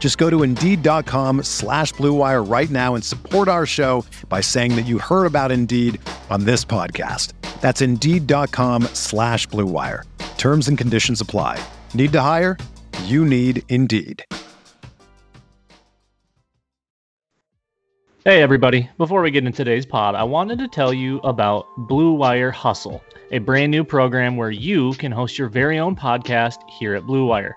Just go to Indeed.com slash BlueWire right now and support our show by saying that you heard about Indeed on this podcast. That's Indeed.com slash BlueWire. Terms and conditions apply. Need to hire? You need Indeed. Hey, everybody. Before we get into today's pod, I wanted to tell you about Blue Wire Hustle, a brand new program where you can host your very own podcast here at Blue Wire.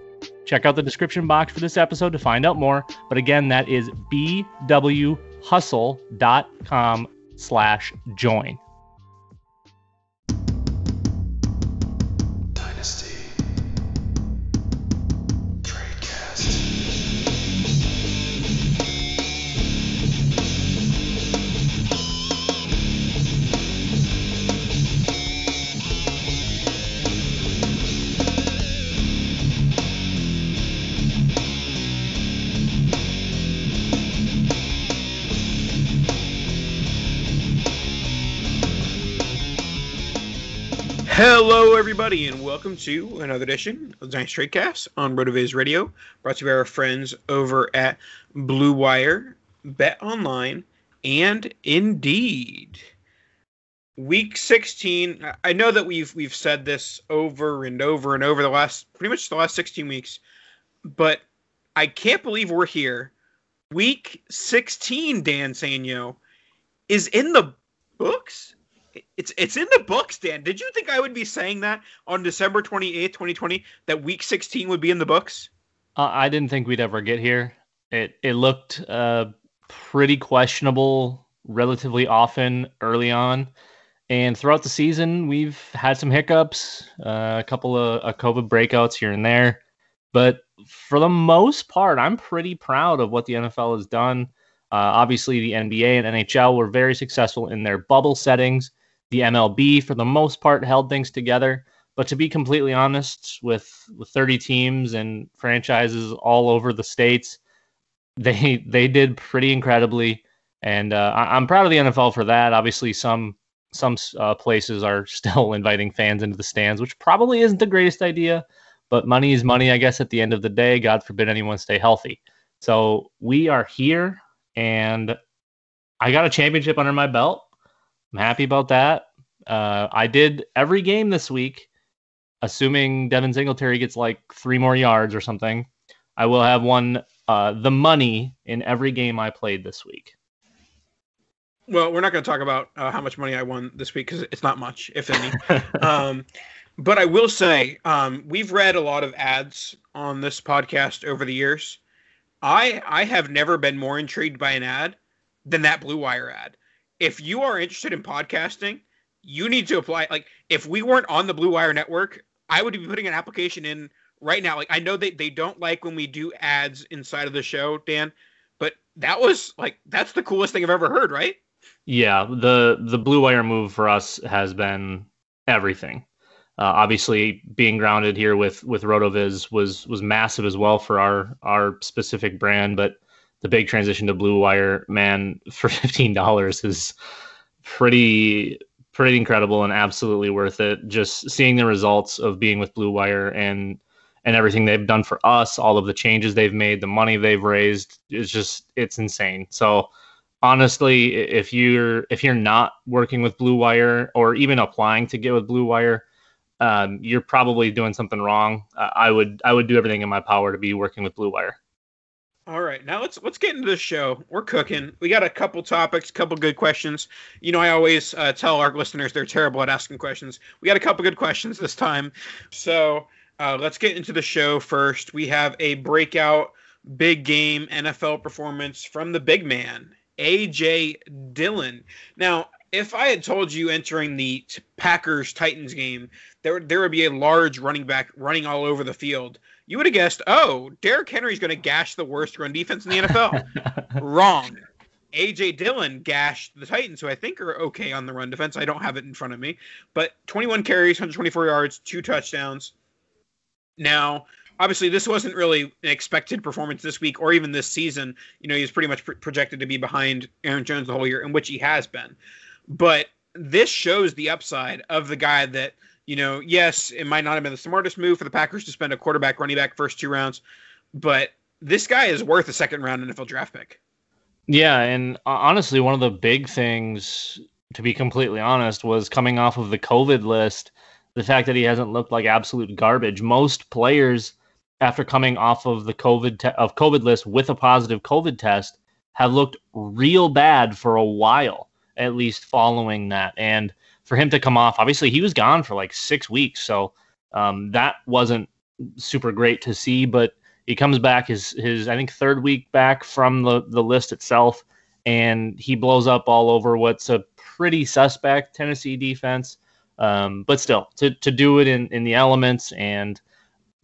Check out the description box for this episode to find out more. But again, that is bwhustle.com slash join. Hello, everybody, and welcome to another edition of the Dynasty Tradecast on RotoViz Radio, brought to you by our friends over at Blue Wire, Bet Online, and Indeed. Week 16. I- know that we've we've said this over and over and over the last pretty much the last 16 weeks, but I can't believe we're here. Week 16, Dan Sainio, is in the books. It's it's in the books, Dan. Did you think I would be saying that on December 28th, 2020, that week 16 would be in the books? Uh, I didn't think we'd ever get here. It it looked uh, pretty questionable relatively often early on, and throughout the season we've had some hiccups, uh, a couple of uh, COVID breakouts here and there, but for the most part, I'm pretty proud of what the NFL has done. Uh, obviously, the NBA and NHL were very successful in their bubble settings. The MLB, for the most part, held things together. But to be completely honest, with, with 30 teams and franchises all over the states, they they did pretty incredibly, and uh, I, I'm proud of the NFL for that. Obviously, some some uh, places are still inviting fans into the stands, which probably isn't the greatest idea. But money is money, I guess. At the end of the day, God forbid anyone stay healthy. So we are here, and I got a championship under my belt. I'm happy about that. Uh, I did every game this week, assuming Devin Singletary gets like three more yards or something. I will have won uh, the money in every game I played this week. Well, we're not going to talk about uh, how much money I won this week because it's not much, if any. um, but I will say um, we've read a lot of ads on this podcast over the years. I I have never been more intrigued by an ad than that Blue Wire ad. If you are interested in podcasting, you need to apply. Like, if we weren't on the Blue Wire network, I would be putting an application in right now. Like I know they, they don't like when we do ads inside of the show, Dan, but that was like that's the coolest thing I've ever heard, right? Yeah, the the blue wire move for us has been everything. Uh, obviously, being grounded here with with Rotoviz was was massive as well for our our specific brand. But the big transition to Blue Wire, man, for fifteen dollars is pretty pretty incredible and absolutely worth it. Just seeing the results of being with Blue Wire and and everything they've done for us, all of the changes they've made, the money they've raised is just it's insane. So honestly, if you're if you're not working with Blue Wire or even applying to get with Blue Wire, um, you're probably doing something wrong. I would I would do everything in my power to be working with Blue Wire. All right, now let's let's get into the show. We're cooking. We got a couple topics, a couple good questions. You know, I always uh, tell our listeners they're terrible at asking questions. We got a couple good questions this time, so uh, let's get into the show first. We have a breakout big game NFL performance from the big man, AJ Dillon. Now, if I had told you entering the Packers Titans game, there there would be a large running back running all over the field, you would have guessed, oh, Derrick Henry's going to gash the worst run defense in the NFL. Wrong. AJ Dillon gashed the Titans, who I think are okay on the run defense. I don't have it in front of me, but 21 carries, 124 yards, two touchdowns. Now, obviously this wasn't really an expected performance this week or even this season. You know, he's pretty much pr- projected to be behind Aaron Jones the whole year, in which he has been. But this shows the upside of the guy that, you know, yes, it might not have been the smartest move for the Packers to spend a quarterback running back first two rounds, but this guy is worth a second round NFL draft pick. Yeah, and uh, honestly, one of the big things, to be completely honest, was coming off of the COVID list. The fact that he hasn't looked like absolute garbage. Most players after coming off of the COVID te- of COVID list with a positive COVID test have looked real bad for a while, at least following that. And for him to come off, obviously he was gone for like six weeks, so um, that wasn't super great to see. But he comes back his his I think third week back from the the list itself, and he blows up all over what's a pretty suspect Tennessee defense. Um, but still, to to do it in in the elements and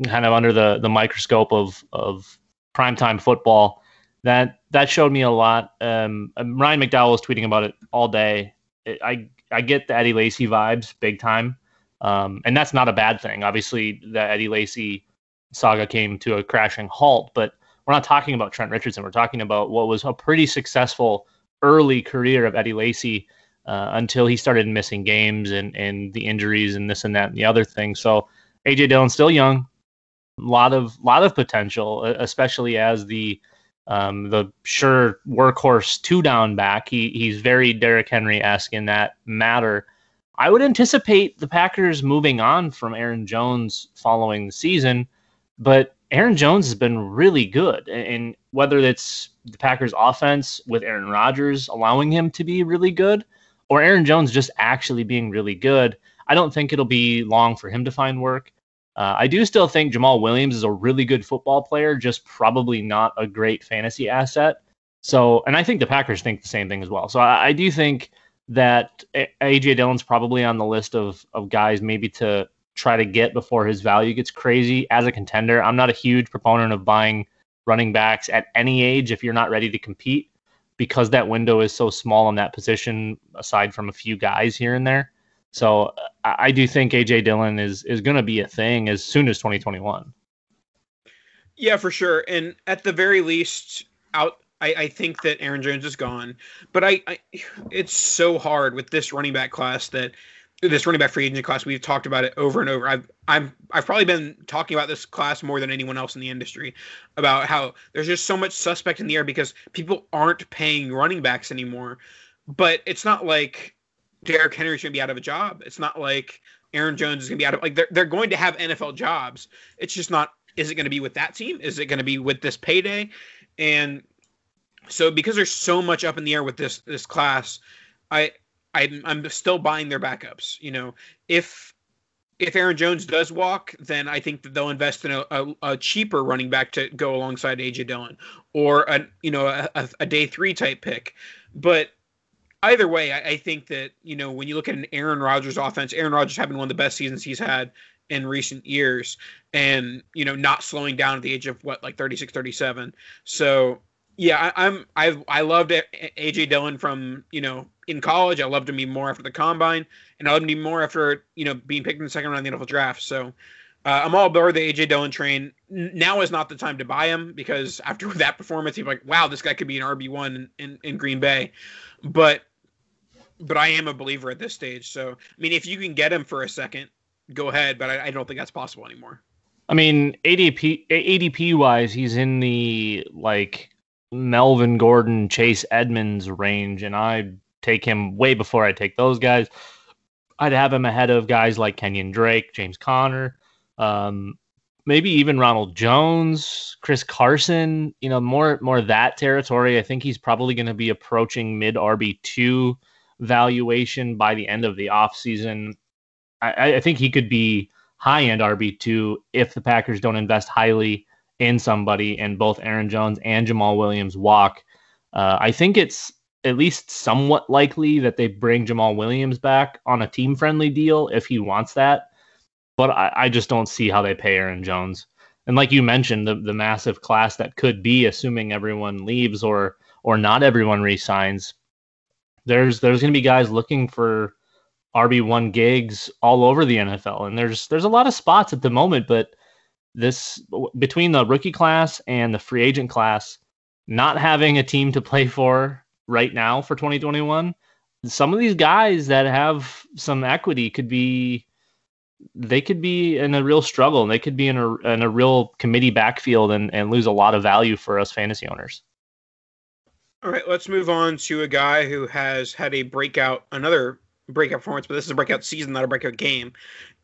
kind of under the the microscope of of primetime football. That that showed me a lot. Um, Ryan McDowell was tweeting about it all day. It, I I get the Eddie Lacy vibes big time, um, and that's not a bad thing. Obviously, the Eddie Lacy saga came to a crashing halt, but we're not talking about Trent Richardson. We're talking about what was a pretty successful early career of Eddie Lacy uh, until he started missing games and and the injuries and this and that and the other thing. So AJ Dillon's still young, a lot of lot of potential, especially as the um, the sure workhorse two down back. He he's very Derrick Henry esque in that matter. I would anticipate the Packers moving on from Aaron Jones following the season, but Aaron Jones has been really good, and whether it's the Packers offense with Aaron Rodgers allowing him to be really good, or Aaron Jones just actually being really good, I don't think it'll be long for him to find work. Uh, I do still think Jamaal Williams is a really good football player, just probably not a great fantasy asset. So, and I think the Packers think the same thing as well. So I, I do think that AJ Dillon's probably on the list of of guys maybe to try to get before his value gets crazy as a contender. I'm not a huge proponent of buying running backs at any age if you're not ready to compete because that window is so small in that position aside from a few guys here and there. So uh, I do think AJ Dillon is is going to be a thing as soon as 2021. Yeah, for sure. And at the very least, out. I, I think that Aaron Jones is gone, but I, I, it's so hard with this running back class that this running back free agent class. We've talked about it over and over. I've I've I've probably been talking about this class more than anyone else in the industry about how there's just so much suspect in the air because people aren't paying running backs anymore. But it's not like Derrick Henry's going to be out of a job. It's not like Aaron Jones is going to be out of like they're they're going to have NFL jobs. It's just not. Is it going to be with that team? Is it going to be with this payday? And so because there's so much up in the air with this this class, I I'm, I'm still buying their backups. You know, if if Aaron Jones does walk, then I think that they'll invest in a, a, a cheaper running back to go alongside AJ Dillon or a you know a, a day three type pick. But either way, I, I, think that you know when you look at an Aaron Rodgers offense, Aaron Rodgers having one of the best seasons he's had in recent years and you know not slowing down at the age of what like 36 37 so yeah I, i'm i i loved aj dillon from you know in college i loved him even more after the combine and i loved him even more after you know being picked in the second round of the nfl draft so uh, I'm all aboard the AJ Dillon train. Now is not the time to buy him because after that performance, he's like, wow, this guy could be an RB one in, in Green Bay. But but I am a believer at this stage. So I mean, if you can get him for a second, go ahead. But I, I don't think that's possible anymore. I mean, ADP ADP wise, he's in the like Melvin Gordon, Chase Edmonds range, and I take him way before I take those guys. I'd have him ahead of guys like Kenyan Drake, James Conner, um, maybe even Ronald Jones, Chris Carson. You know, more more that territory. I think he's probably going to be approaching mid RB two valuation by the end of the offseason. I, I think he could be high end RB2 if the Packers don't invest highly in somebody and both Aaron Jones and Jamaal Williams walk. Uh, I think it's at least somewhat likely that they bring Jamaal Williams back on a team friendly deal if he wants that. But I, I, just don't see how they pay Aaron Jones. And like you mentioned, the, the massive class that could be, assuming everyone leaves or or not everyone resigns, there's there's going to be guys looking for RB one gigs all over the NFL, and there's there's a lot of spots at the moment, but this between the rookie class and the free agent class, not having a team to play for right now for 2021, some of these guys that have some equity could be they could be in a real struggle and they could be in a in a real committee backfield and, and lose a lot of value for us fantasy owners. All right, let's move on to a guy who has had a breakout, another breakout performance, but this is a breakout season, not a breakout game.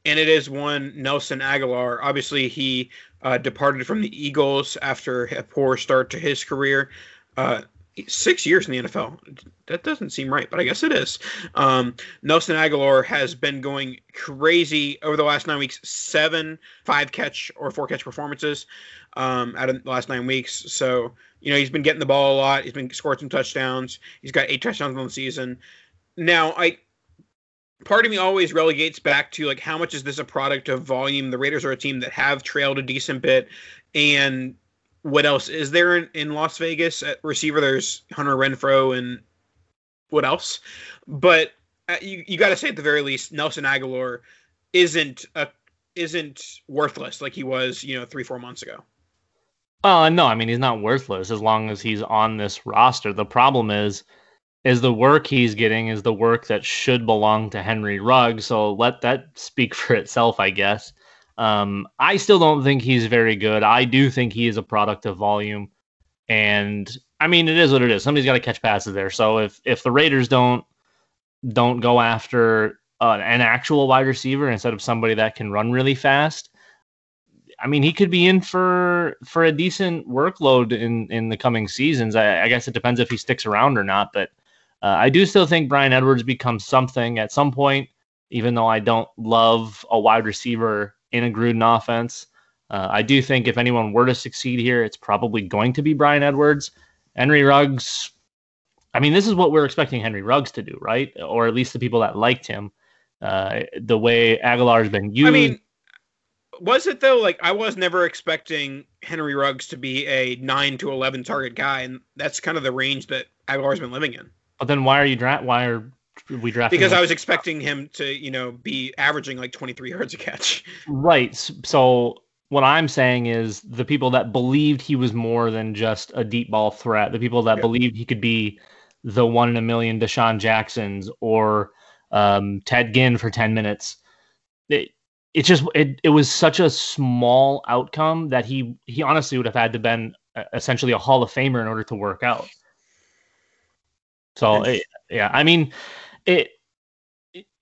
And it is one Nelson Agholor. Obviously, he uh, departed from the Eagles after a poor start to his career. Uh, six years in the NFL. That doesn't seem right, but I guess it is. Um, Nelson Agholor has been going crazy over the last nine weeks. Seven five catch or four catch performances um, out of the last nine weeks. So you know he's been getting the ball a lot. He's been scored some touchdowns. He's got eight touchdowns on the season. Now I. Part of me always relegates back to like how much is this a product of volume? The Raiders are a team that have trailed a decent bit, and what else is there in, in Las Vegas at receiver? There's Hunter Renfrow and what else? But uh, you you got to say at the very least, Nelson Agholor isn't a isn't worthless like he was you know three four months ago. Uh no, I mean he's not worthless as long as he's on this roster. The problem is is the work he's getting is the work that should belong to Henry Rugg. So let that speak for itself, I guess. Um, I still don't think he's very good. I do think he is a product of volume, and I mean it is what it is. Somebody's got to catch passes there. So if if the Raiders don't don't go after uh, an actual wide receiver instead of somebody that can run really fast, I mean he could be in for for a decent workload in in the coming seasons. I, I guess it depends if he sticks around or not, but uh, I do still think Bryan Edwards becomes something at some point. Even though I don't love a wide receiver in a Gruden offense. Uh, I do think if anyone were to succeed here, it's probably going to be Bryan Edwards. Henry Ruggs, I mean, this is what we're expecting Henry Ruggs to do, right? Or at least the people that liked him. Uh, the way Agholor's been used. I mean, was it though? Like, I was never expecting Henry Ruggs to be a nine to eleven target guy, and that's kind of the range that I've always been living in. But then, why are you dra- Why are we drafted because him. I was expecting him to, you know, be averaging like 23 yards a catch. Right. So what I'm saying is the people that believed he was more than just a deep ball threat, the people that believed he could be the one in a million DeSean Jacksons or um, Ted Ginn for 10 minutes. It, it just it, it was such a small outcome that he he honestly would have had to been uh, essentially a Hall of Famer in order to work out. So it, yeah, I mean, it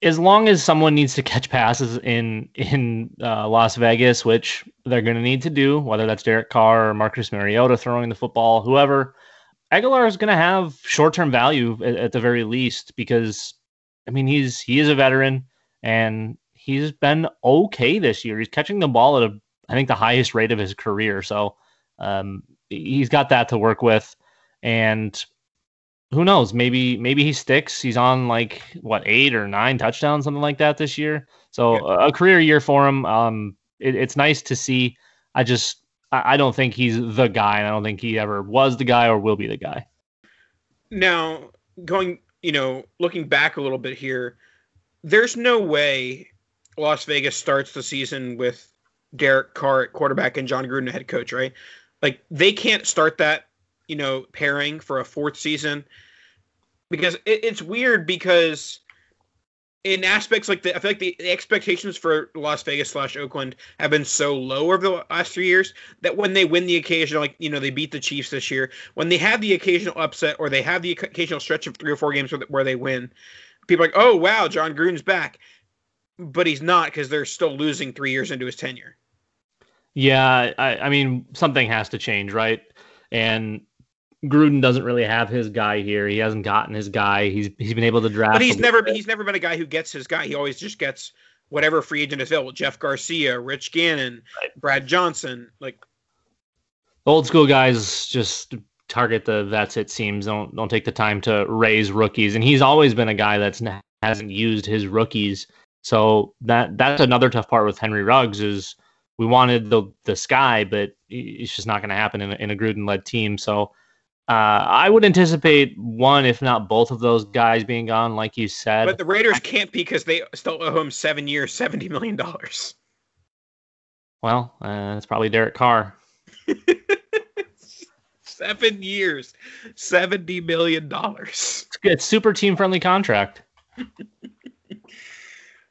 as long as someone needs to catch passes in in uh, Las Vegas, which they're going to need to do, whether that's Derek Carr or Marcus Mariota throwing the football, whoever, Agholor is going to have short term value at, at, the very least because, I mean, he's he is a veteran and he's been okay this year. He's catching the ball at a I think the highest rate of his career, so um, he's got that to work with, and who knows? Maybe maybe he sticks. He's on like what eight or nine touchdowns, something like that this year. So yeah. a career year for him. Um, it, it's nice to see. I just I, I don't think he's the guy, and I don't think he ever was the guy or will be the guy. Now, going, you know, looking back a little bit here, there's no way Las Vegas starts the season with Derek Carr at quarterback and Jon Gruden head coach, right? Like they can't start that, you know, pairing for a fourth season because it, it's weird because in aspects like the, I feel like the, the expectations for Las Vegas slash Oakland have been so low over the last three years that when they win the occasional, like you know, they beat the Chiefs this year, when they have the occasional upset or they have the occasional stretch of three or four games where they win, people are like, oh wow, Jon Gruden's back, but he's not because they're still losing three years into his tenure. Yeah, I, I mean, something has to change, right? And Gruden doesn't really have his guy here. He hasn't gotten his guy. He's he's been able to draft. But he's never bit. he's never been a guy who gets his guy. He always just gets whatever free agent is available. Jeff Garcia, Rich Gannon, right. Brad Johnson, like old school guys just target the vets. It seems don't don't take the time to raise rookies. And he's always been a guy that's hasn't used his rookies. So that that's another tough part with Henry Ruggs is we wanted the the sky, but it's just not going to happen in a, in a Gruden led team. So uh, I would anticipate one, if not both of those guys being gone, like you said. But the Raiders can't be because they still owe him seven years, seventy million dollars. Well, uh, it's probably Derek Carr. Seven years, seventy million dollars. It's super team friendly contract.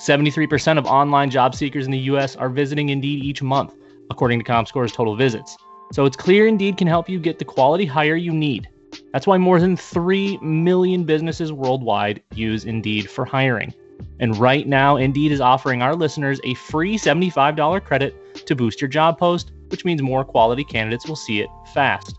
73% of online job seekers in the US are visiting Indeed each month, according to ComScore's total visits. So it's clear Indeed can help you get the quality hire you need. That's why more than 3 million businesses worldwide use Indeed for hiring. And right now, Indeed is offering our listeners a free $75 credit to boost your job post, which means more quality candidates will see it fast.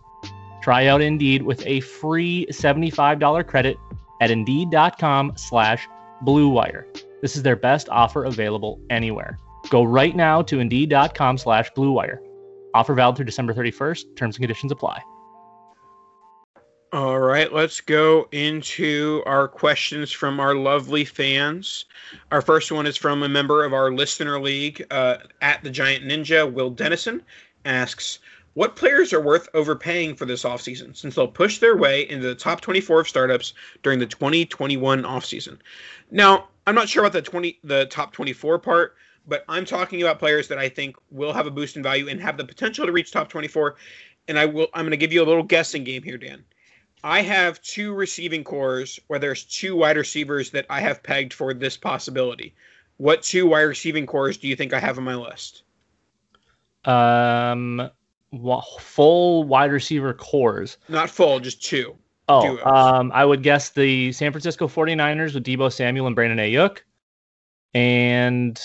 Try out Indeed with a free $75 credit at Indeed.com slash BlueWire. This is their best offer available anywhere. Go right now to Indeed.com slash BlueWire. Offer valid through December 31st. Terms and conditions apply. All right, let's go into our questions from our lovely fans. Our first one is from a member of our listener league uh, at the Giant Ninja, Will Dennison, asks, What players are worth overpaying for this offseason since they'll push their way into the top 24 of startups during the 2021 offseason? Now, I'm not sure about the 20 the top 24 part, but I'm talking about players that I think will have a boost in value and have the potential to reach top 24. And I will I'm going to give you a little guessing game here, Dan. I have two receiving cores where there's two wide receivers that I have pegged for this possibility. What two wide receiving cores do you think I have on my list? Um, full wide receiver cores. Not full, just two. Oh, um, I would guess the San Francisco 49ers with Deebo Samuel and Brandon Aiyuk. And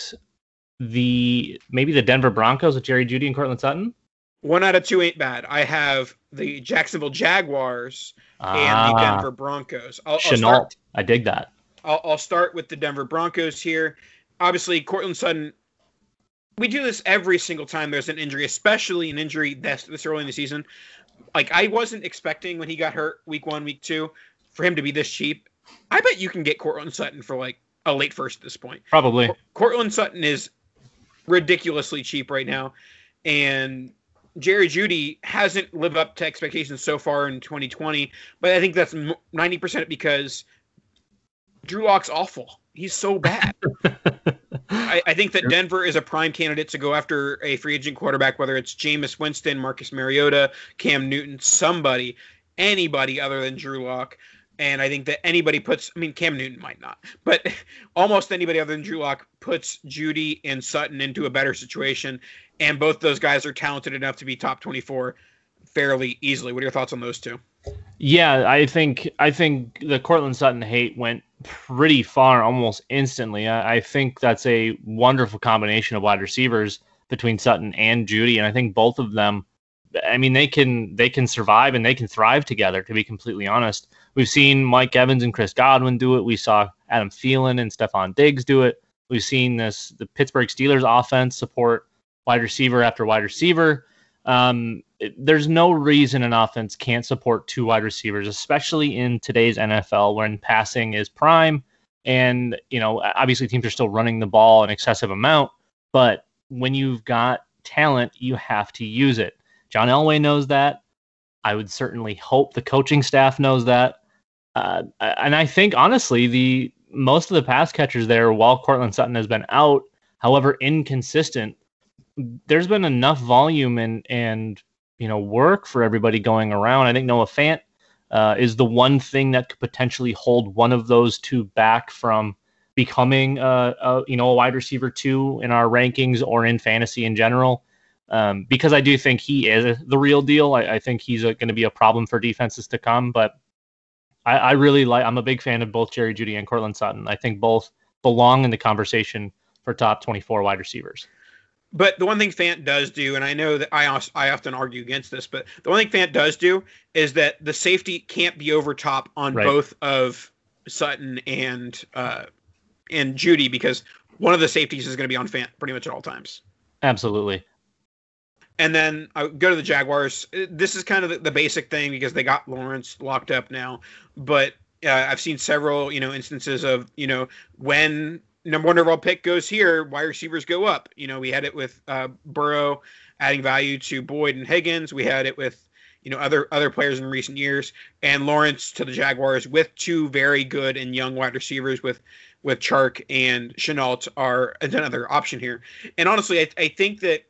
the maybe the Denver Broncos with Jerry Jeudy and Courtland Sutton. One out of two ain't bad. I have the Jacksonville Jaguars ah, and the ah. Denver Broncos. I'll, I'll start, I dig that. I'll, I'll start with the Denver Broncos here. Obviously, Courtland Sutton. We do this every single time there's an injury, especially an injury this this early in the season. Like I wasn't expecting when he got hurt week one, week two, for him to be this cheap. I bet you can get Courtland Sutton for like a late first at this point. Probably. Courtland Sutton is ridiculously cheap right now, and Jerry Jeudy hasn't lived up to expectations so far in 2020, but I think that's 90% because Drew Lock's awful. He's so bad. I, I, think that Denver is a prime candidate to go after a free agent quarterback, whether it's Jameis Winston, Marcus Mariota, Cam Newton, somebody, anybody other than Drew Lock. And I think that anybody puts, I mean, Cam Newton might not, but almost anybody other than Drew Lock puts Jeudy and Sutton into a better situation. And both those guys are talented enough to be top 24 fairly easily. What are your thoughts on those two? Yeah, I think I think the Courtland Sutton hate went pretty far almost instantly. I, I, think that's a wonderful combination of wide receivers between Sutton and Jeudy, and I think both of them. I mean, they can they can survive and they can thrive together. To be completely honest, we've seen Mike Evans and Chris Godwin do it. We saw Adam Thielen and Stefon Diggs do it. We've seen this the Pittsburgh Steelers offense support wide receiver after wide receiver. Um, it, there's no reason an offense can't support two wide receivers, especially in today's NFL when passing is prime. And, you know, obviously teams are still running the ball an excessive amount, but when you've got talent, you have to use it. John Elway knows that. I would certainly hope the coaching staff knows that. Uh, and I think honestly, the most of the pass catchers there, while Courtland Sutton has been out, however inconsistent, there's been enough volume and and you know work for everybody going around. I think Noah Fant uh, is the one thing that could potentially hold one of those two back from becoming a, a you know a wide receiver two in our rankings or in fantasy in general. Um, because I do think he is the real deal. I, I think he's going to be a problem for defenses to come. But I, I, really like. I'm a big fan of both Jerry Jeudy and Courtland Sutton. I think both belong in the conversation for top 24 wide receivers. But the one thing Fant does do, and I know that I I often argue against this, but the one thing Fant does do is that the safety can't be over top on right. both of Sutton and uh, and Jeudy because one of the safeties is going to be on Fant pretty much at all times. Absolutely. And then I go to the Jaguars. This is kind of the, the basic thing because they got Lawrence locked up now, but uh, I've seen several, you know, instances of, you know, when number one overall pick goes here, wide receivers go up. You know, we had it with uh, Burrow adding value to Boyd and Higgins. We had it with you know other other players in recent years, and Lawrence to the Jaguars with two very good and young wide receivers with with Chark and Shenault are another option here. And honestly, I, I think that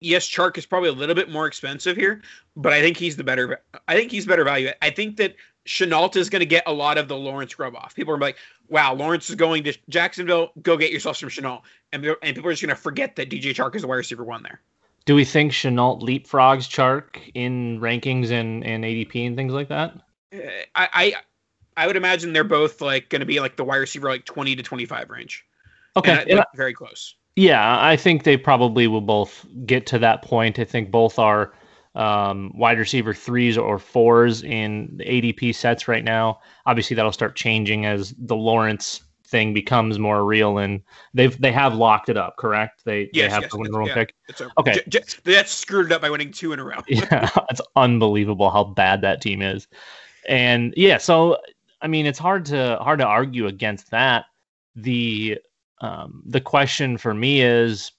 yes, Chark is probably a little bit more expensive here, but I think he's the better. I think he's better value. I think that Shenault is going to get a lot of the Lawrence grub off. People are like, wow, Lawrence is going to Jacksonville. Go get yourself some Shenault. And, and people are just going to forget that DJ Chark is the wide receiver one there. Do we think Shenault leapfrogs Chark in rankings and, and ADP and things like that? Uh, I, I I would imagine they're both like going to be like the wide receiver like 20 to 25 range. Okay. And, very close. Yeah, I think they probably will both get to that point. I think both are um, wide receiver threes or fours in the ADP sets right now. Obviously, that'll start changing as the Lawrence thing becomes more real, and they've they have locked it up. Correct? They yes, they have yes, the winner yeah, pick. okay, j- j- that's screwed it up by winning two in a row. yeah, it's unbelievable how bad that team is, and yeah, so I mean, it's hard to hard to argue against that. The um, the question for me is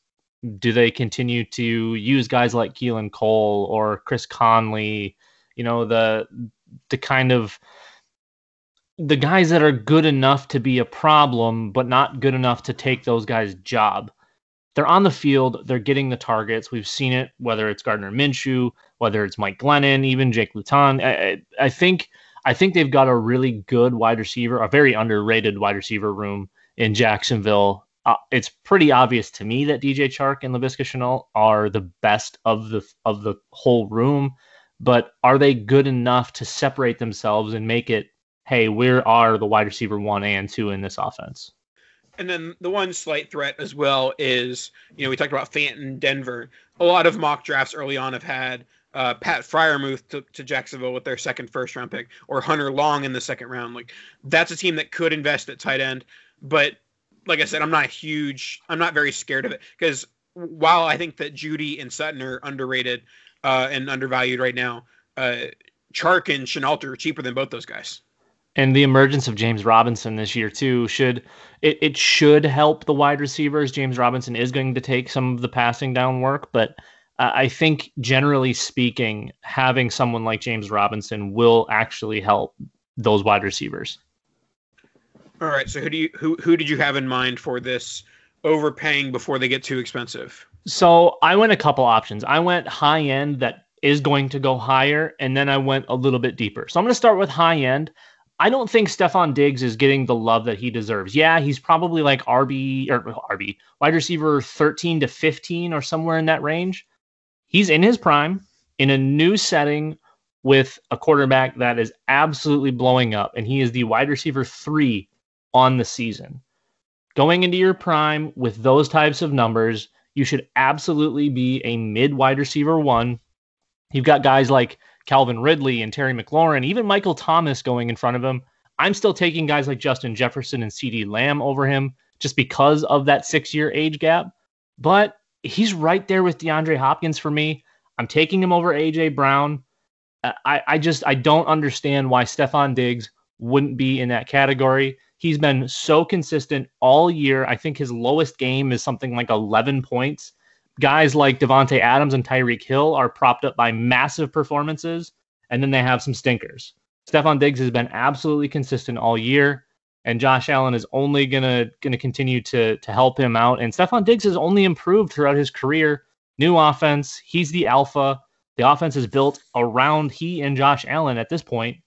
do they continue to use guys like Keelan Cole or Chris Conley? You know, the the kind of the guys that are good enough to be a problem, but not good enough to take those guys' job. They're on the field, they're getting the targets. We've seen it, whether it's Gardner Minshew, whether it's Mike Glennon, even Jake Luton. I, I think I think they've got a really good wide receiver, a very underrated wide receiver room in Jacksonville uh, it's pretty obvious to me that DJ Chark and Laviska Shenault are the best of the of the whole room. But are they good enough to separate themselves and make it? Hey, we are the wide receiver one and two in this offense. And then the one slight threat as well is, you know, we talked about Fanton, Denver. A lot of mock drafts early on have had uh, Pat Freiermuth to, to, Jacksonville with their second first round pick, or Hunter Long in the second round. Like that's a team that could invest at tight end, but like I said, I'm not huge. I'm not very scared of it because while I think that Jeudy and Sutton are underrated uh, and undervalued right now, uh, Chark and Shenault are cheaper than both those guys. And the emergence of James Robinson this year too should it, it should help the wide receivers. James Robinson is going to take some of the passing down work, but uh, I think generally speaking, having someone like James Robinson will actually help those wide receivers. All right. So who do you who who did you have in mind for this overpaying before they get too expensive? So I went a couple options. I went high end that is going to go higher, and then I went a little bit deeper. So I'm going to start with high end. I don't think Stefon Diggs is getting the love that he deserves. Yeah, he's probably like RB or RB wide receiver 13 to 15 or somewhere in that range. He's in his prime in a new setting with a quarterback that is absolutely blowing up, and he is the wide receiver three on the season. Going into your prime with those types of numbers, you should absolutely be a mid wide receiver one. You've got guys like Calvin Ridley and Terry McLaurin, even Michael Thomas going in front of him. I'm still taking guys like Justin Jefferson and CeeDee Lamb over him just because of that six year age gap. But he's right there with DeAndre Hopkins for me. I'm taking him over AJ Brown. Uh, I, I just I don't understand why Stefon Diggs wouldn't be in that category. He's been so consistent all year. I think his lowest game is something like 11 points guys like Davante Adams and Tyreek Hill are propped up by massive performances, and then they have some stinkers. Stefon Diggs has been absolutely consistent all year, and Josh Allen is only gonna gonna continue to to help him out. And Stefon Diggs has only improved throughout his career. New offense, he's the alpha. The offense is built around he and Josh Allen at this point.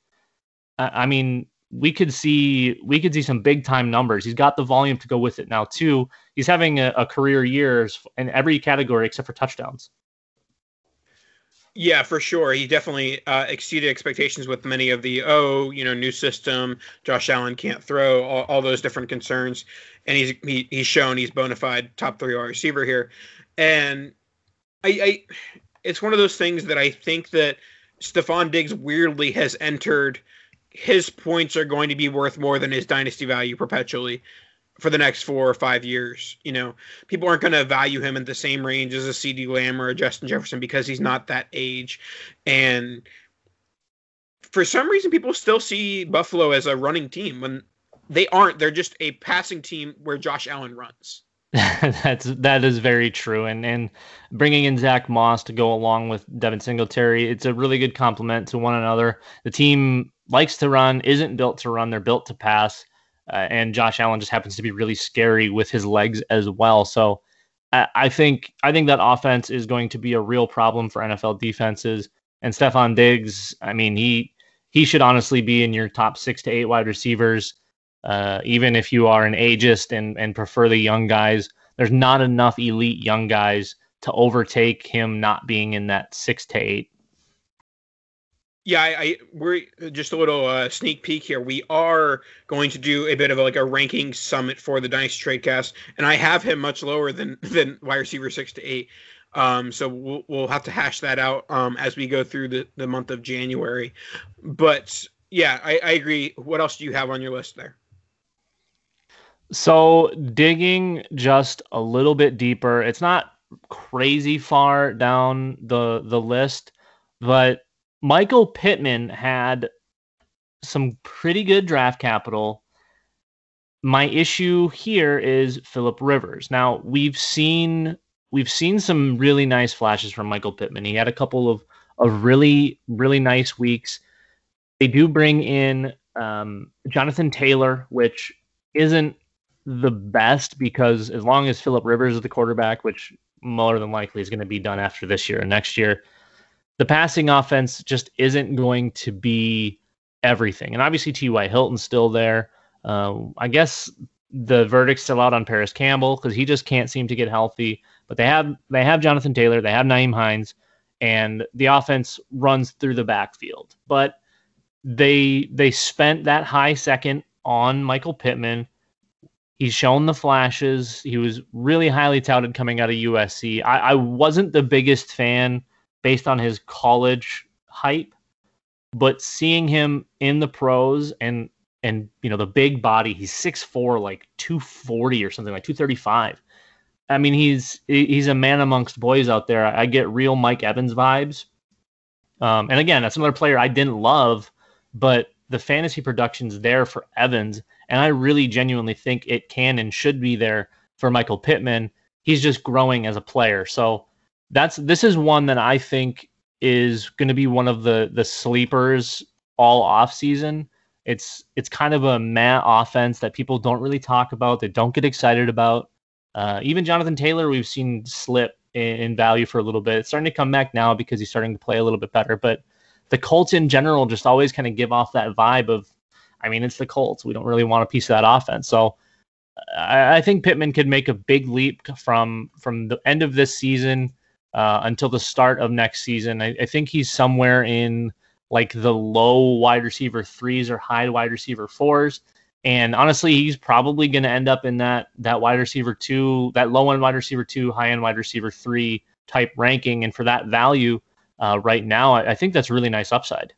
I mean, we could see we could see some big time numbers. He's got the volume to go with it now too. He's having a, a career years in every category except for touchdowns. Yeah, for sure. He definitely uh, exceeded expectations with many of the oh, you know, new system. Josh Allen can't throw all, all those different concerns, and he's he, he's shown he's bona fide top three wide receiver here, and I, I, it's one of those things that I think that Stefon Diggs weirdly has entered his points are going to be worth more than his dynasty value perpetually for the next four or five years. You know, people aren't going to value him in the same range as a CeeDee Lamb or a Justin Jefferson because he's not that age. And for some reason, people still see Buffalo as a running team when they aren't. They're just a passing team where Josh Allen runs. That's that is very true, and and bringing in Zack Moss to go along with Devin Singletary, it's a really good complement to one another. The team likes to run, isn't built to run. They're built to pass. Uh, and Josh Allen just happens to be really scary with his legs as well. So I, think I think that offense is going to be a real problem for NFL defenses. And Stefon Diggs, I mean, he he should honestly be in your top six to eight wide receivers. Uh, even if you are an ageist and and prefer the young guys, there's not enough elite young guys to overtake him not being in that six to eight yeah, I, I, we're just a little uh, sneak peek here. We are going to do a bit of a, like a ranking summit for the Dynasty Tradecast, and I have him much lower than than wide receiver six to eight. Um, so we'll we'll have to hash that out um, as we go through the, the month of January. But yeah, I, I agree. What else do you have on your list there? So digging just a little bit deeper, it's not crazy far down the the list, but Michael Pittman had some pretty good draft capital. My issue here is Philip Rivers. Now we've seen we've seen some really nice flashes from Michael Pittman. He had a couple of of really really nice weeks. They do bring in um, Jonathan Taylor, which isn't the best because as long as Philip Rivers is the quarterback, which more than likely is going to be done after this year and next year, the passing offense just isn't going to be everything. And obviously, T.Y. Hilton's still there. Um, I guess the verdict's still out on Parris Campbell because he just can't seem to get healthy. But they have they have Jonathan Taylor, they have Nyheim Hines, and the offense runs through the backfield. But they they spent that high second on Michael Pittman. He's shown the flashes. He was really highly touted coming out of USC. I, I wasn't the biggest fan based on his college hype, but seeing him in the pros and and you know the big body, he's 6'4, like 240 or something like 235. I mean, he's he's a man amongst boys out there. I get real Mike Evans vibes. Um, and again, that's another player I didn't love, but the fantasy production's there for Evans, and I really genuinely think it can and should be there for Michael Pittman. He's just growing as a player. So that's this is one that I think is going to be one of the the sleepers all off season. It's it's kind of a meh offense that people don't really talk about, they don't get excited about. Uh, even Jonathan Taylor, we've seen slip in, in, value for a little bit. It's starting to come back now because he's starting to play a little bit better. But the Colts in general just always kind of give off that vibe of, I mean, it's the Colts. We don't really want a piece of that offense. So I, I think Pittman could make a big leap from from the end of this season uh, until the start of next season. I, I think he's somewhere in like the low wide receiver threes or high wide receiver fours. And honestly, he's probably going to end up in that that wide receiver two, that low end wide receiver two, high end wide receiver three type ranking. And for that value uh, right now, I, I think that's really nice upside.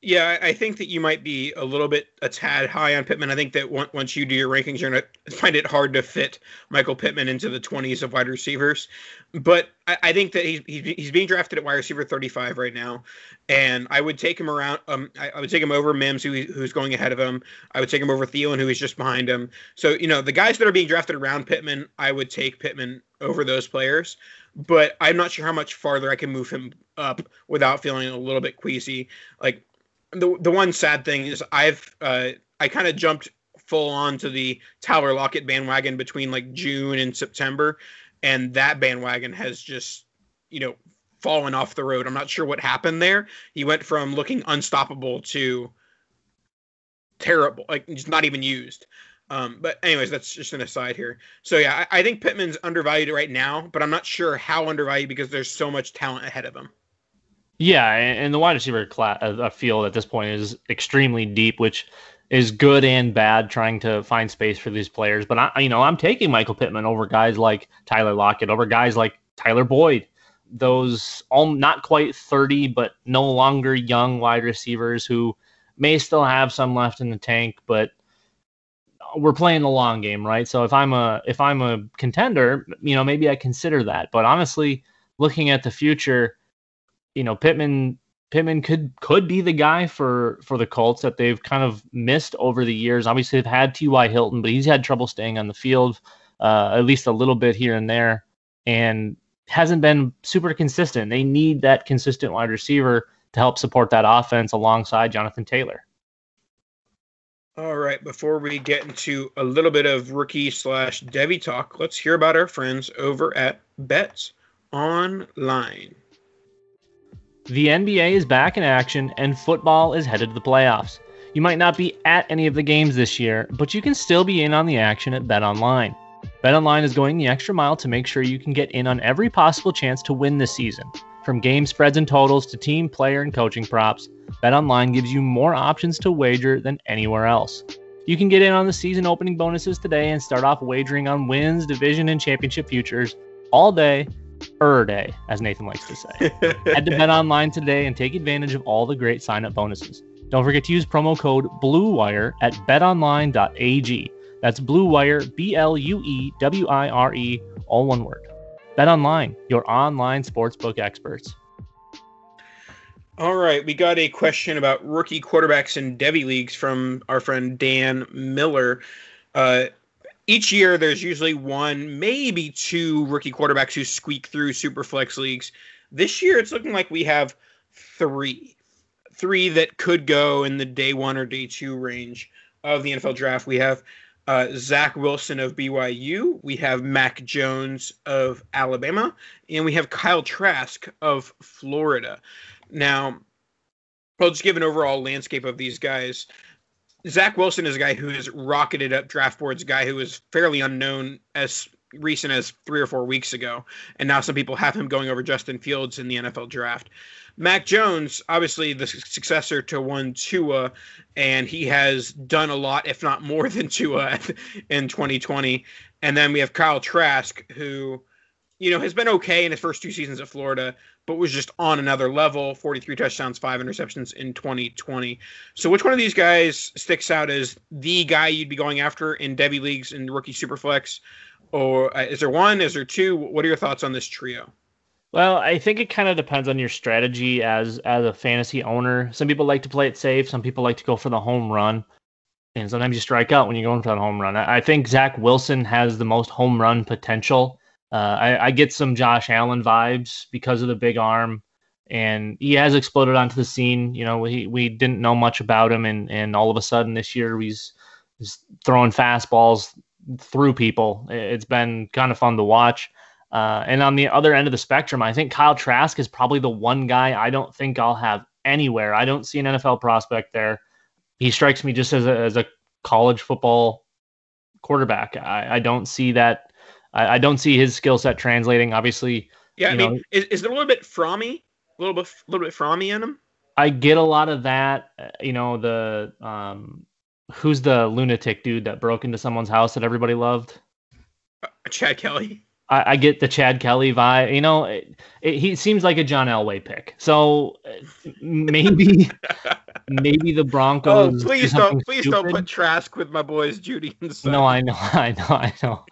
Yeah, I think that you might be a little bit a tad high on Pittman. I think that once you do your rankings, you're going to find it hard to fit Michael Pittman into the 20s of wide receivers. But I, think that he's, he's being drafted at wide receiver 35 right now, and I would take him around. Um, I, I would take him over Mims, who, who's going ahead of him. I would take him over Thielen, who is just behind him. So you know the guys that are being drafted around Pittman, I would take Pittman over those players but I'm not sure how much farther I can move him up without feeling a little bit queasy. Like the the one sad thing is I've uh, I kind of jumped full on to the Tyler Lockett bandwagon between like June and September, and that bandwagon has just you know fallen off the road. I'm not sure what happened there. He went from looking unstoppable to terrible, like just not even used. Um, but anyways, that's just an aside here. So yeah, I, I think Pittman's undervalued right now, but I'm not sure how undervalued because there's so much talent ahead of him. Yeah, and the wide receiver class, uh, field at this point is extremely deep, which is good and bad trying to find space for these players. But I, you know, I'm taking Michael Pittman over guys like Tyler Lockett, over guys like Tyler Boyd, those all not quite 30, but no longer young wide receivers who may still have some left in the tank, but we're playing the long game, right? So if I'm a if I'm a contender, you know, maybe I consider that. But honestly, looking at the future you know, Pittman Pittman could could be the guy for for the Colts that they've kind of missed over the years. Obviously, they've had T.Y. Hilton, but he's had trouble staying on the field, uh, at least a little bit here and there, and hasn't been super consistent. They need that consistent wide receiver to help support that offense alongside Jonathan Taylor. All right, before we get into a little bit of rookie slash Devy talk, let's hear about our friends over at Bets Online. The NBA is back in action and football is headed to the playoffs. You might not be at any of the games this year, but you can still be in on the action at BetOnline. BetOnline is going the extra mile to make sure you can get in on every possible chance to win this season. From game spreads and totals to team, player, and coaching props, BetOnline gives you more options to wager than anywhere else. You can get in on the season opening bonuses today and start off wagering on wins, division, and championship futures all day er day, as Nathan likes to say. Head to Bet Online today and take advantage of all the great sign up bonuses. Don't forget to use promo code BLUEWIRE at betonline.ag. That's BLUEWIRE, B L U E W I R E, all one word. BetOnline, your online sportsbook experts. All right, we got a question about rookie quarterbacks in Devy leagues from our friend Dan Miller. Uh, each year there's usually one, maybe two rookie quarterbacks who squeak through super flex leagues. This year it's looking like we have three. Three that could go in the day one or day two range of the NFL draft. We have uh, Zach Wilson of BYU, we have Mac Jones of Alabama, and we have Kyle Trask of Florida. Now, I'll just give an overall landscape of these guys. Zach Wilson is a guy who has rocketed up draft boards, a guy who was fairly unknown as recent as three or four weeks ago. And now some people have him going over Justin Fields in the NFL draft. Mac Jones, obviously the successor to one Tua, and he has done a lot, if not more than Tua in 2020. And then we have Kyle Trask, who, you know, has been okay in his first two seasons at Florida, but was just on another level 43 touchdowns, five interceptions in 2020. So, which one of these guys sticks out as the guy you'd be going after in Devy leagues and rookie superflex? Or uh, is there one? Is there two? What are your thoughts on this trio? Well, I think it kind of depends on your strategy as as a fantasy owner. Some people like to play it safe. Some people like to go for the home run, and sometimes you strike out when you're going for that home run. I, I think Zach Wilson has the most home run potential uh, I, I, get some Josh Allen vibes because of the big arm, and he has exploded onto the scene. You know, we we didn't know much about him, and and all of a sudden this year he's, he's throwing fastballs through people. It's been kind of fun to watch. Uh, and on the other end of the spectrum, I think Kyle Trask is probably the one guy I don't think I'll have anywhere. I don't see an NFL prospect there. He strikes me just as a, as a college football quarterback. I, I don't see that. I, I don't see his skill set translating. Obviously, yeah. I mean, know, is, is there a little bit frommy, a little bit, a little bit frommy in him? I get a lot of that. Uh, you know, the um, who's the lunatic dude that broke into someone's house that everybody loved? Uh, Chad Kelly. I, I, get the Chad Kelly vibe. You know, it, it, he seems like a John Elway pick. So uh, maybe, maybe the Broncos. Oh, please don't, please stupid. don't put Trask with my boys Jeudy and Son. No, I know, I know, I know.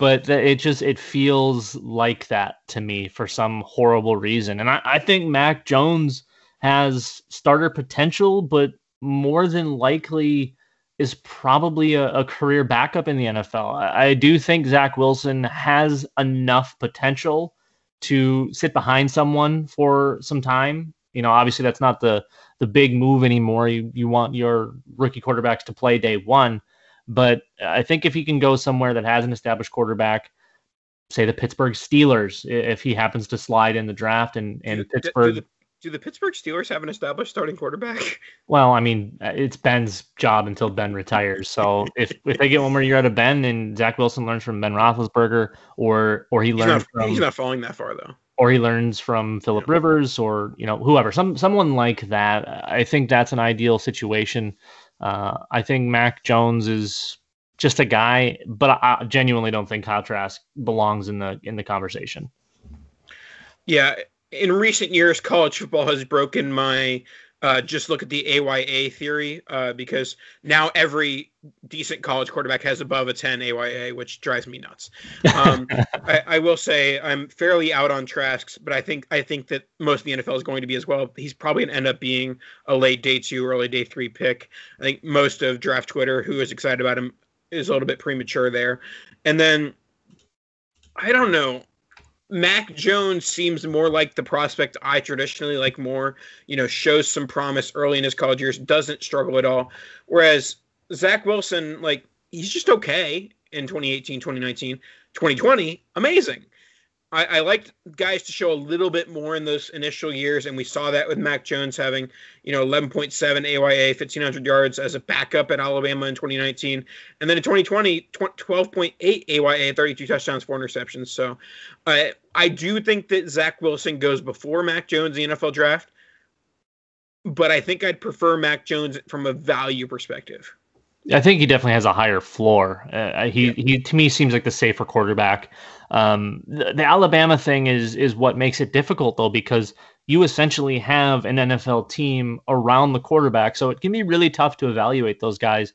But it just it feels like that to me for some horrible reason, and I, I think Mac Jones has starter potential, but more than likely is probably a, a, career backup in the NFL. I, I, do think Zach Wilson has enough potential to sit behind someone for some time. You know, obviously that's not the the big move anymore. You you want your rookie quarterbacks to play day one, but I think if he can go somewhere that has an established quarterback, say the Pittsburgh Steelers, if he happens to slide in the draft and and Pittsburgh. Do the, do the Pittsburgh Steelers have an established starting quarterback? Well, I mean, it's Ben's job until Ben retires. So if, if they get one more year out of Ben and Zach Wilson learns from Ben Roethlisberger, or or he learns he's not, from he's not falling that far though, or he learns from Philip yeah. Rivers, or you know whoever, some someone like that. I think that's an ideal situation. Uh, I think Mac Jones is just a guy, but I genuinely don't think Kyle belongs in the in the conversation. Yeah, in recent years, college football has broken my uh, just look at the AYA theory uh, because now every decent college quarterback has above a 10 AYA, which drives me nuts. Um, I, I, will say I'm fairly out on Trask, but I think I think that most of the NFL is going to be as well. He's probably going to end up being a late day two, early day three pick. I think most of draft Twitter, who is excited about him, is a little bit premature there. And then I don't know. Mac Jones seems more like the prospect I traditionally like more, you know, shows some promise early in his college years, doesn't struggle at all. Whereas Zach Wilson, like, he's just okay in 2018, 2019, 2020, amazing. I, I liked guys to show a little bit more in those initial years, and we saw that with Mac Jones having, you know, 11.7 AYA, 1,500 yards as a backup at Alabama in 2019. And then in 2020, 12.8 AYA, 32 touchdowns, four interceptions. So uh, I do think that Zach Wilson goes before Mac Jones in the NFL draft, but I think I'd prefer Mac Jones from a value perspective. I think he definitely has a higher floor. Uh, he yeah. he to me seems like the safer quarterback. Um, the, the, Alabama thing is is what makes it difficult though because you essentially have an NFL team around the quarterback, so it can be really tough to evaluate those guys.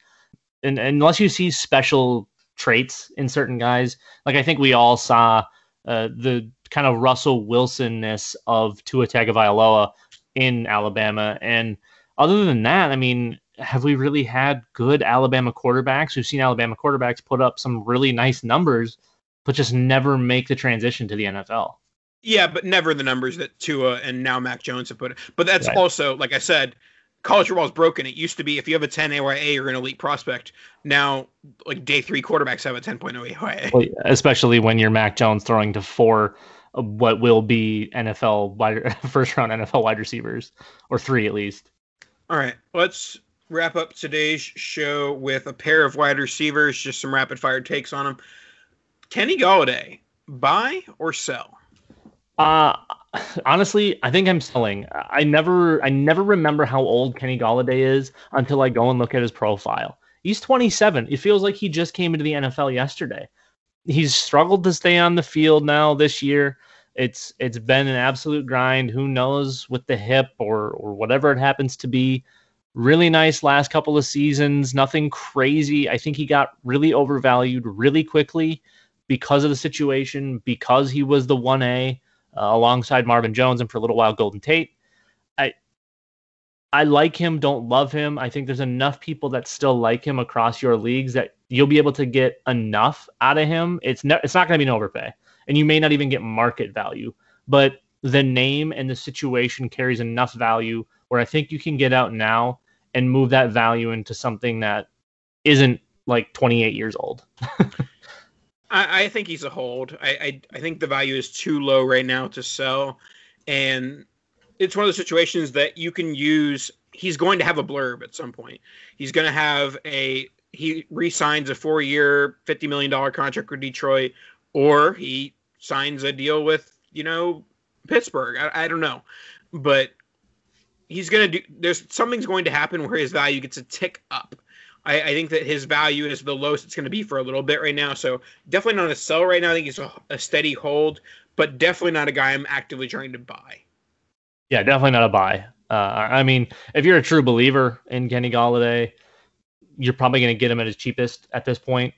And, and unless you see special traits in certain guys, like I think we all saw uh, the kind of Russell Wilsonness of Tua Tagovailoa in Alabama, and other than that, I mean, have we really had good Alabama quarterbacks? We've seen Alabama quarterbacks put up some really nice numbers, but just never make the transition to the NFL. Yeah, but never the numbers that Tua and now Mac Jones have put. But that's right. also, like I said, college football is broken. It used to be if you have a 10 AYA, you're an elite prospect. Now, like day three quarterbacks have a 10.0 AYA. Well, especially when you're Mac Jones throwing to four what will be NFL wide, first round NFL wide receivers, or three at least. All right, let's wrap up today's show with a pair of wide receivers, just some rapid fire takes on them. Kenny Golladay, buy or sell? Uh honestly, I think I'm selling. I never I never remember how old Kenny Golladay is until I go and look at his profile. He's 27. It feels like he just came into the NFL yesterday. He's struggled to stay on the field now this year. It's it's been an absolute grind. Who knows with the hip or or whatever it happens to be really nice last couple of seasons, nothing crazy. I think he got really overvalued really quickly because of the situation, because he was the 1A uh, alongside Marvin Jones and for a little while Golden Tate. I I like him, don't love him. I think there's enough people that still like him across your leagues that you'll be able to get enough out of him. It's ne- it's not going to be an overpay, and you may not even get market value, but the name and the situation carries enough value where I think you can get out now and move that value into something that isn't like 28 years old. I, I, think he's a hold. I, I, I think the value is too low right now to sell, and it's one of the situations that you can use. He's going to have a blurb at some point. He's going to have a he re-signs a four-year, fifty million dollar contract with Detroit, or he signs a deal with you know Pittsburgh. I, I don't know, but he's going to do. There's something's going to happen where his value gets a tick up. I, I think that his value is the lowest it's going to be for a little bit right now. So definitely not a sell right now. I think he's a, a steady hold, but definitely not a guy I'm actively trying to buy. Yeah, definitely not a buy. Uh, I mean, if you're a true believer in Kenny Golladay, you're probably going to get him at his cheapest at this point.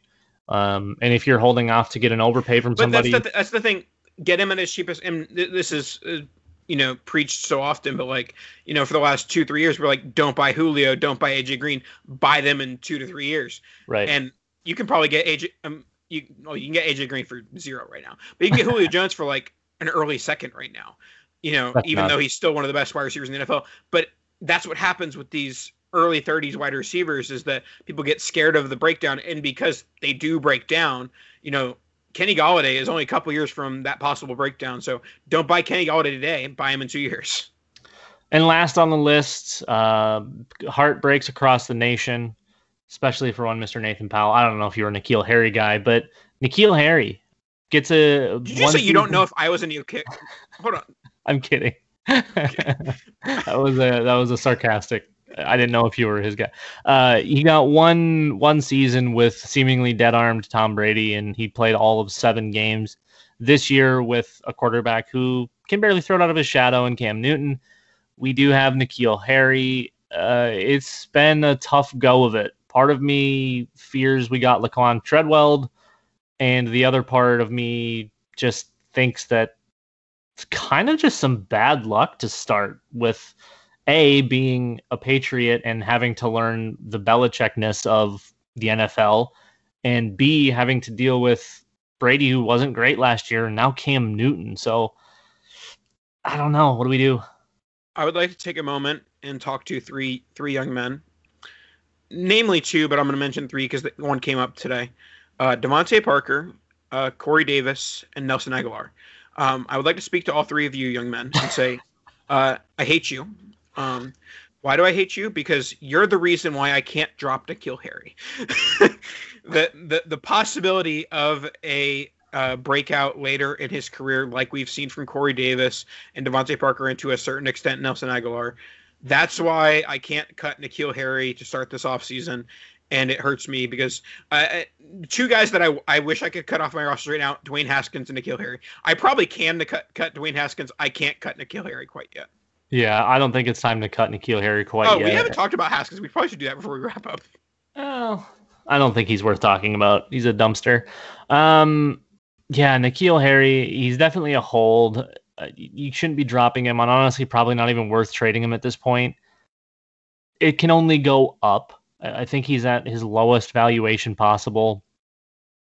Um, and if you're holding off to get an overpay from somebody, that's the, that's the thing. Get him at his cheapest. And this is uh, you know preached so often, but like you know for the last two three years we're like don't buy Julio, don't buy AJ Green, buy them in two to three years. Right. And you can probably get AJ. Um, you well you can get AJ Green for zero right now, but you can get Julio Jones for like an early second right now. You know, that's even though he's still one of the best wide receivers in the NFL, but that's what happens with these early 30s wide receivers is that people get scared of the breakdown and because they do break down you know Kenny Golladay is only a couple years from that possible breakdown. So don't buy Kenny Golladay today. Buy him in two years. And last on the list, uh, heartbreaks across the nation, especially for one Mr. Nathan Powell. I don't know if you're a N'Keal Harry guy, but N'Keal Harry gets a. Did you say you don't know if I was a new kid? Hold on. I'm kidding. that was a that was a sarcastic I didn't know if you were his guy. Uh, he got one one season with seemingly dead armed Tom Brady, and he played all of seven games this year with a quarterback who can barely throw it out of his shadow in Cam Newton. We do have N'Keal Harry. Uh, it's been a tough go of it. Part of me fears we got Laquan Treadwell, and the other part of me just thinks that it's kind of just some bad luck to start with a being a Patriot and having to learn the Belichickness of the NFL, and B having to deal with Brady, who wasn't great last year, and now Cam Newton. So I don't know. What do we do? I would like to take a moment and talk to three three young men, namely two, but I'm going to mention three because one came up today. Uh, DeVante Parker, uh, Corey Davis, and Nelson Agholor. Um, I would like to speak to all three of you young men and say, uh, I hate you. Um, why do I hate you? Because you're the reason why I can't drop N'Keal Harry. the, the the possibility of a uh, breakout later in his career, like we've seen from Corey Davis and DeVante Parker, and to a certain extent Nelson Agholor. That's why I can't cut N'Keal Harry to start this offseason. And it hurts me because uh, two guys that I, I wish I could cut off my roster right now: Dwayne Haskins and N'Keal Harry. I probably can to cut cut Dwayne Haskins. I can't cut N'Keal Harry quite yet. Yeah, I don't think it's time to cut N'Keal Harry quite oh, yet. we haven't talked about Haskins. We probably should do that before we wrap up. Oh, I don't think he's worth talking about. He's a dumpster. Um, yeah, N'Keal Harry, he's definitely a hold. Uh, you shouldn't be dropping him. On honestly, probably not even worth trading him at this point. It can only go up. I think he's at his lowest valuation possible.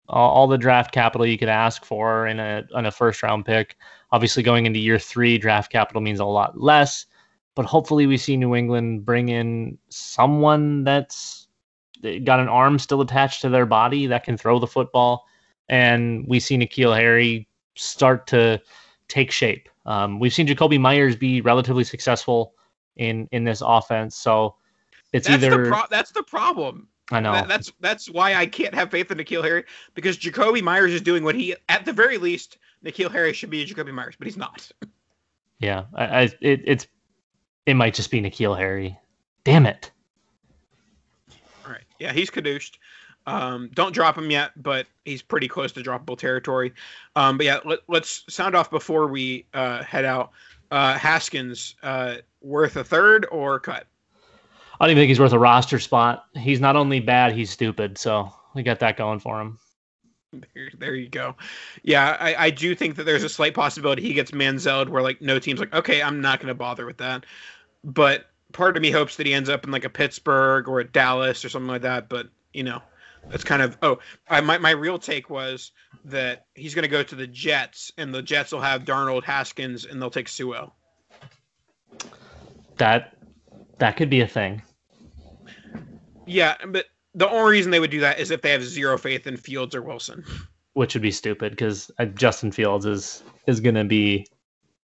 All, all the draft capital you could ask for in a in a first round pick. Obviously, going into year three, draft capital means a lot less, but hopefully, we see New England bring in someone that's got an arm still attached to their body that can throw the football. And we see N'Keal Harry start to take shape. Um, we've seen Jakobi Meyers be relatively successful in in this offense, so it's that's either the pro- that's the problem. I know that, that's that's why I can't have faith in N'Keal Harry because Jakobi Meyers is doing what he, at the very least, N'Keal Harry should be Jakobi Meyers, but he's not. Yeah, I, I it, it's it might just be N'Keal Harry. Damn it. All right, yeah, he's caduced. Um, don't drop him yet, but he's pretty close to droppable territory. Um, but yeah, let, us sound off before we uh, head out. Uh, Haskins, uh, worth a third or cut? I don't even think he's worth a roster spot. He's not only bad, he's stupid. So we got that going for him. There, there you go. Yeah, I, I do think that there's a slight possibility he gets Manziel where like no team's like, okay, I'm not going to bother with that. But part of me hopes that he ends up in like a Pittsburgh or a Dallas or something like that. But you know, that's kind of oh, I, my my real take was that he's going to go to the Jets and the Jets will have Darnold, Haskins, and they'll take Sewell. That that could be a thing. Yeah, but the only reason they would do that is if they have zero faith in Fields or Wilson. Which would be stupid because uh, Justin Fields is is going to be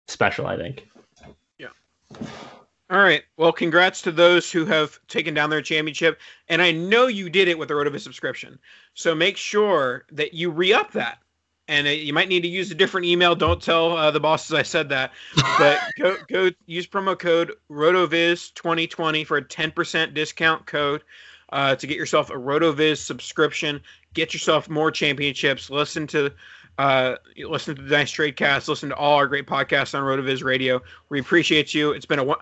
special, I think. Yeah. All right. Well, congrats to those who have taken down their championship, and I know you did it with the RotoViz subscription. So make sure that you re-up that and it, you might need to use a different email. Don't tell uh, the bosses I said that, but go go use promo code RotoViz 2020 for a 10% discount code uh, to get yourself a RotoViz subscription. Get yourself more championships. Listen to uh, listen to the Dynasty Tradecast. Listen to all our great podcasts on RotoViz Radio. We appreciate you. It's been a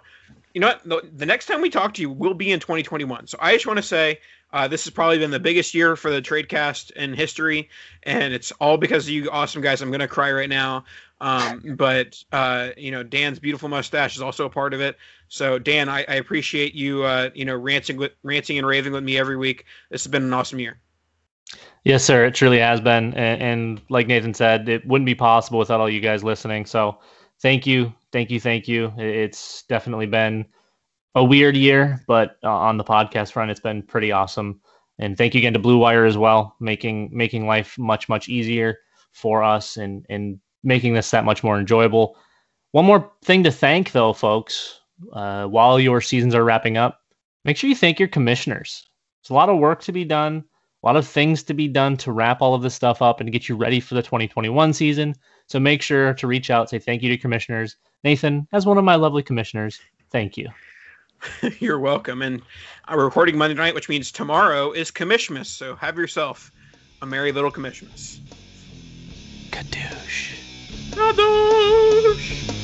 you know what? The, the next time we talk to you will be in 2021. So I just want to say uh, this has probably been the biggest year for the Tradecast in history, and it's all because of you awesome guys. I'm gonna cry right now. Um, but uh, you know, Dan's beautiful mustache is also a part of it. So Dan, I, I appreciate you uh, you know ranting with ranting and raving with me every week. This has been an awesome year. Yes, sir. It truly has been, and, and like Nathan said, it wouldn't be possible without all you guys listening. So thank you, thank you, thank you. It's definitely been a weird year, but uh, on the podcast front, it's been pretty awesome. And thank you again to Blue Wire as well, making making life much much easier for us and and making this that much more enjoyable. One more thing to thank though, folks, uh, while your seasons are wrapping up, make sure you thank your commissioners. There's a lot of work to be done, a lot of things to be done to wrap all of this stuff up and get you ready for the 2021 season. So make sure to reach out, say thank you to commissioners. Nathan, as one of my lovely commissioners, thank you. You're welcome. And we're recording Monday night, which means tomorrow is Commissionmas. So have yourself a merry little Commissionmas. Kadoosh. Kadoosh.